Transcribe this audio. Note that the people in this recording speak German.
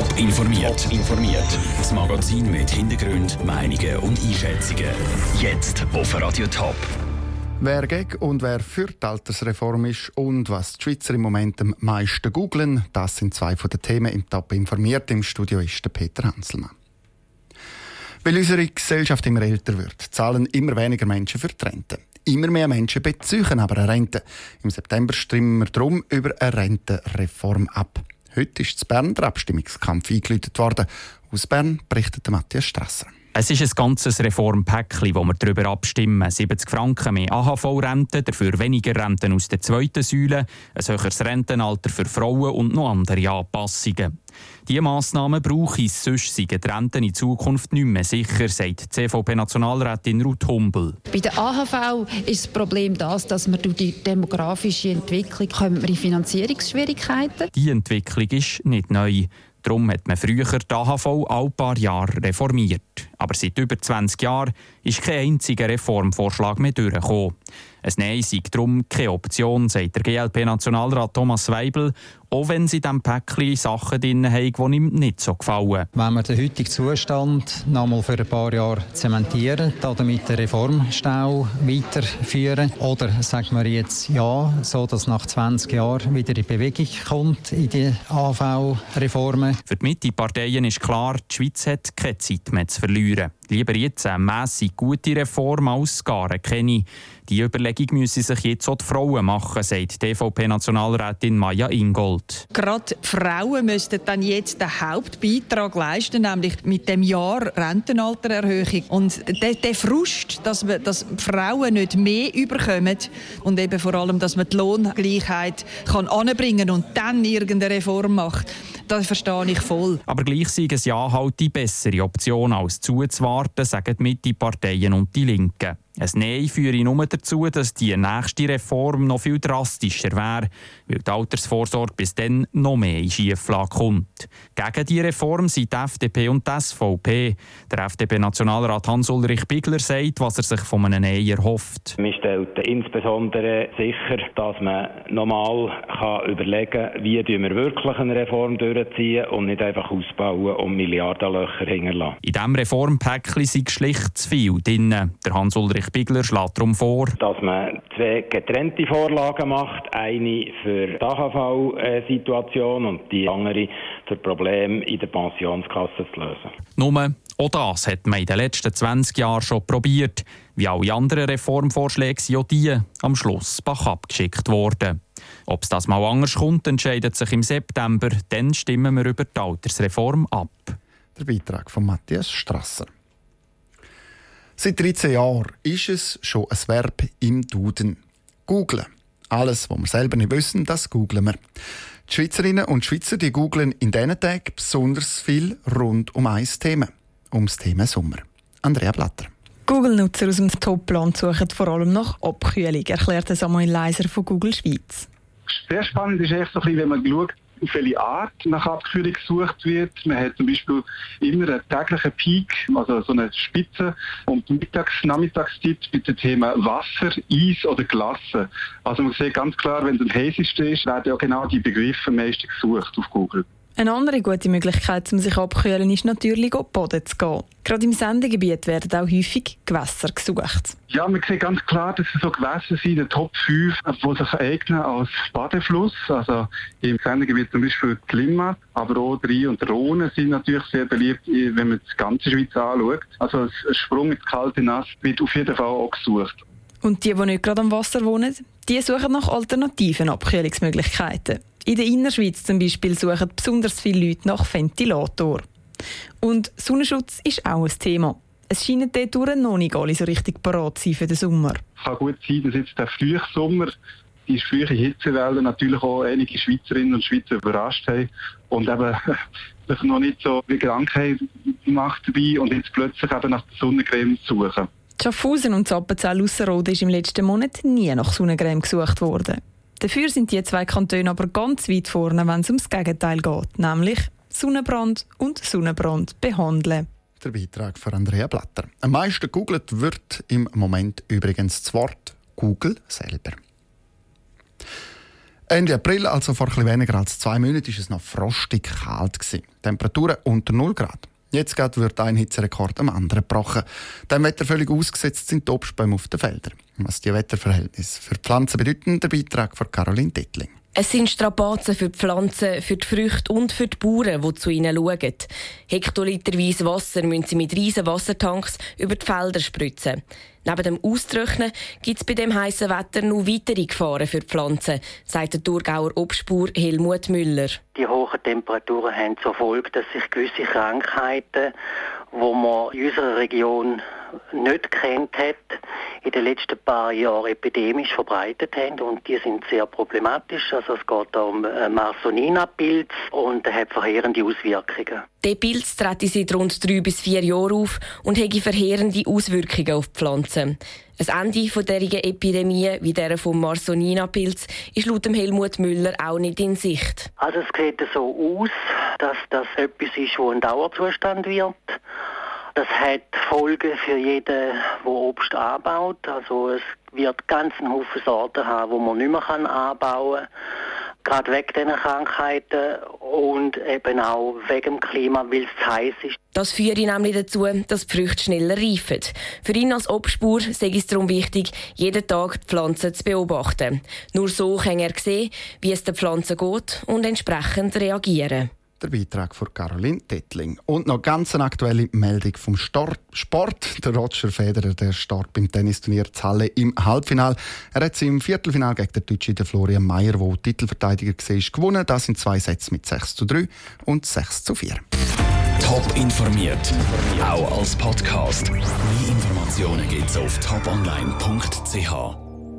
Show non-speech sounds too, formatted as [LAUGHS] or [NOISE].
Top informiert. informiert. Das Magazin mit Hintergrund, Meinungen und Einschätzungen. Jetzt auf Radio Top. Wer gegen und wer für die Altersreform ist und was die Schweizer im Moment am meisten googeln, das sind zwei von den Themen im Top informiert. Im Studio ist der Peter Hanselmann. Weil unsere Gesellschaft immer älter wird, zahlen immer weniger Menschen für die Rente. Immer mehr Menschen beziehen aber eine Rente. Im September stimmen wir darum über eine Rentenreform ab. Heute ist zu Bern der Abstimmungskampf eingeläutet worden. Aus Bern berichtet Matthias Strasser. Es ist ein ganzes Reformpäckchen, wo wir darüber abstimmen. 70 Franken mehr AHV-Rente, dafür weniger Renten aus der zweiten Säule, ein höheres Rentenalter für Frauen und noch andere Anpassungen. Diese Massnahmen brauche ich, sonst seien die Renten in Zukunft nicht mehr sicher, sagt CVP-Nationalrätin Ruth Humbel. Bei der AHV ist das Problem das, dass wir durch die demografische Entwicklung kommen in Finanzierungsschwierigkeiten. Die Entwicklung ist nicht neu. Darum hat man früher die AHV ein paar Jahre reformiert. Aber seit über 20 Jahren ist kein einziger Reformvorschlag mehr durchgekommen. Ein Nein sei darum keine Option, sagt der GLP-Nationalrat Thomas Weibel, auch wenn sie in diesem Päckchen Sachen drin haben, die ihm nicht so gefallen. Wenn wir den heutigen Zustand noch mal für ein paar Jahre zementieren, damit den Reformstau weiterführen, oder sagen wir jetzt ja, so dass nach 20 Jahren wieder in Bewegung kommt in die AV-Reformen. Für die Mitte-Parteien ist klar, die Schweiz hat keine Zeit mehr zu verlieren verlieren. Lieber jetzt eine mässig gute Reform als gar keine. Die Überlegung müssen sich jetzt auch die Frauen machen, sagt DVP-Nationalrätin Maja Ingold. Gerade Frauen müssten dann jetzt den Hauptbeitrag leisten, nämlich mit dem Jahr Rentenaltererhöhung. Und der, der Frust, dass, wir, dass Frauen nicht mehr überkommen und eben vor allem, dass man die Lohngleichheit kann anbringen und dann irgendeine Reform macht, das verstehe ich voll. Aber gleich sei ein Ja halt die bessere Option als zuzuwarten, sagen die Mitte-Parteien und die Linken. Ein Nein führe nur dazu, dass die nächste Reform noch viel drastischer wäre, weil die Altersvorsorge bis dann noch mehr in Schieflage kommt. Gegen die Reform sind die FDP und die SVP. Der FDP-Nationalrat Hans-Ulrich Bigler sagt, was er sich von einem Nein erhofft. Man stellt insbesondere sicher, dass man nochmal überlegen kann, wie wir wirklich eine Reform durchziehen und nicht einfach ausbauen und Milliardenlöcher hinterlassen. In diesem Reformpäckchen sind schlicht zu viel drin. Der Hans-Ulrich Bigler schlägt darum vor, dass man zwei getrennte Vorlagen macht. Eine für die AHV-Situation und die andere für Probleme in der Pensionskasse zu lösen. Nur auch das hat man in den letzten 20 Jahren schon probiert. Wie alle anderen Reformvorschläge sind auch die am Schluss bach abgeschickt worden. Ob es das mal anders kommt, entscheidet sich im September. Dann stimmen wir über die Altersreform ab. Der Beitrag von Matthias Strasser. Seit 13 Jahren ist es schon ein Verb im Duden. Googlen. Alles, was wir selber nicht wissen, das googlen wir. Die Schweizerinnen und Schweizer die googlen in diesen Tagen besonders viel rund um ein Thema. Ums Thema Sommer. Andrea Blatter. Google-Nutzer aus dem Top-Land suchen vor allem nach Abkühlung, erklärt Samuel Leiser von Google Schweiz. Sehr spannend ist echt so ein bisschen, wenn man schaut, auf welche Art nach Abkühlung gesucht wird. Man hat zum Beispiel immer einen täglichen Peak, also so eine Spitze und Mittags-, Nachmittagszeit mit dem Thema Wasser, Eis oder Glasse. Also man sieht ganz klar, wenn es am heißesten ist, werden ja genau die Begriffe am meisten gesucht auf Google. Eine andere gute Möglichkeit, um sich abzukühlen, ist natürlich auf Boden zu gehen. Gerade im Sendegebiet werden auch häufig Gewässer gesucht. Ja, man sieht ganz klar, dass es so Gewässer sind, der Top 5, die sich eignen als Badefluss. Also im Sendegebiet zum Beispiel die Limmat, aber auch die Rhein und Rhone sind natürlich sehr beliebt, wenn man die ganze Schweiz anschaut. Also ein Sprung ins kalte Nass wird auf jeden Fall auch gesucht. Und die, die nicht gerade am Wasser wohnen, die suchen nach alternativen Abkühlungsmöglichkeiten. In der Innerschweiz zum Beispiel suchen besonders viele Leute nach Ventilator. Und Sonnenschutz ist auch ein Thema. Es scheinen dort noch nicht alle so richtig parat zu sein für den Sommer. Es kann gut sein, dass jetzt der frühe Sommer die frühe Hitzewelle natürlich auch einige Schweizerinnen und Schweizer überrascht haben und eben [LAUGHS] sich noch nicht so wie Krankheit gemacht dabei und jetzt plötzlich eben nach der Sonnencreme suchen. Schaffhausen und Zappenzell-Ausserrhoden ist im letzten Monat nie nach Sonnencreme gesucht worden. Dafür sind die zwei Kantone aber ganz weit vorne, wenn es ums Gegenteil geht, nämlich Sonnenbrand und Sonnenbrand behandeln. Der Beitrag von Andrea Blatter. Am meisten gegoogelt wird im Moment übrigens das Wort Google selber. Ende April, also vor etwas weniger als zwei Monaten, war es noch frostig kalt. Temperaturen unter 0 Grad. Jetzt wird ein Hitzerekord am anderen gebrochen. Dem Wetter völlig ausgesetzt sind die Obstbäume auf den Feldern. Was die Wetterverhältnisse für Pflanzen bedeuten, der Beitrag von Caroline Dettling. Es sind Strapazen für die Pflanzen, für die Früchte und für die Bauern, die zu ihnen schauen. Hektoliterweise Wasser müssen sie mit riesen Wassertanks über die Felder spritzen. Neben dem Austrocknen gibt es bei dem heißen Wetter noch weitere Gefahren für die Pflanzen, sagt der Thurgauer Obstbauer Helmut Müller. Die hohen Temperaturen haben zur Folge, dass sich gewisse Krankheiten, die man in unserer Region nicht kennt hat, in den letzten paar Jahren epidemisch verbreitet haben und die sind sehr problematisch. Also es geht um Marsonina-Pilz und hat verheerende Auswirkungen. Der Pilz tritt seit rund drei bis vier Jahren auf und hat verheerende Auswirkungen auf die Pflanzen. Ein Ende dieser Epidemie, wie der vom Marsonina-Pilz, ist laut Helmut Müller auch nicht in Sicht. Also es sieht so aus, dass das etwas ist, das ein Dauerzustand wird. Das hat Folgen für jeden, der Obst anbaut. Also es wird ganz einen Haufen Sorten haben, die man nicht mehr anbauen kann. Gerade wegen diesen Krankheiten und eben auch wegen dem Klima, weil es zu heiß ist. Das führt nämlich dazu, dass die Früchte schneller reifen. Für ihn als Obstbauer sei es darum wichtig, jeden Tag die Pflanzen zu beobachten. Nur so kann er sehen, wie es den Pflanzen geht und entsprechend reagieren. Der Beitrag von Caroline Dettling. Und noch ganz eine aktuelle Meldung vom Sport. Der Roger Federer der starb beim Tennisturnier Halle im Halbfinale. Er hat im Viertelfinale gegen den Deutschen Florian Mayer, der Titelverteidiger war, gewonnen. Das sind zwei Sätze mit 6 zu 3 und 6 zu 4. Top informiert, auch als Podcast. Mehr Informationen gibt es auf toponline.ch.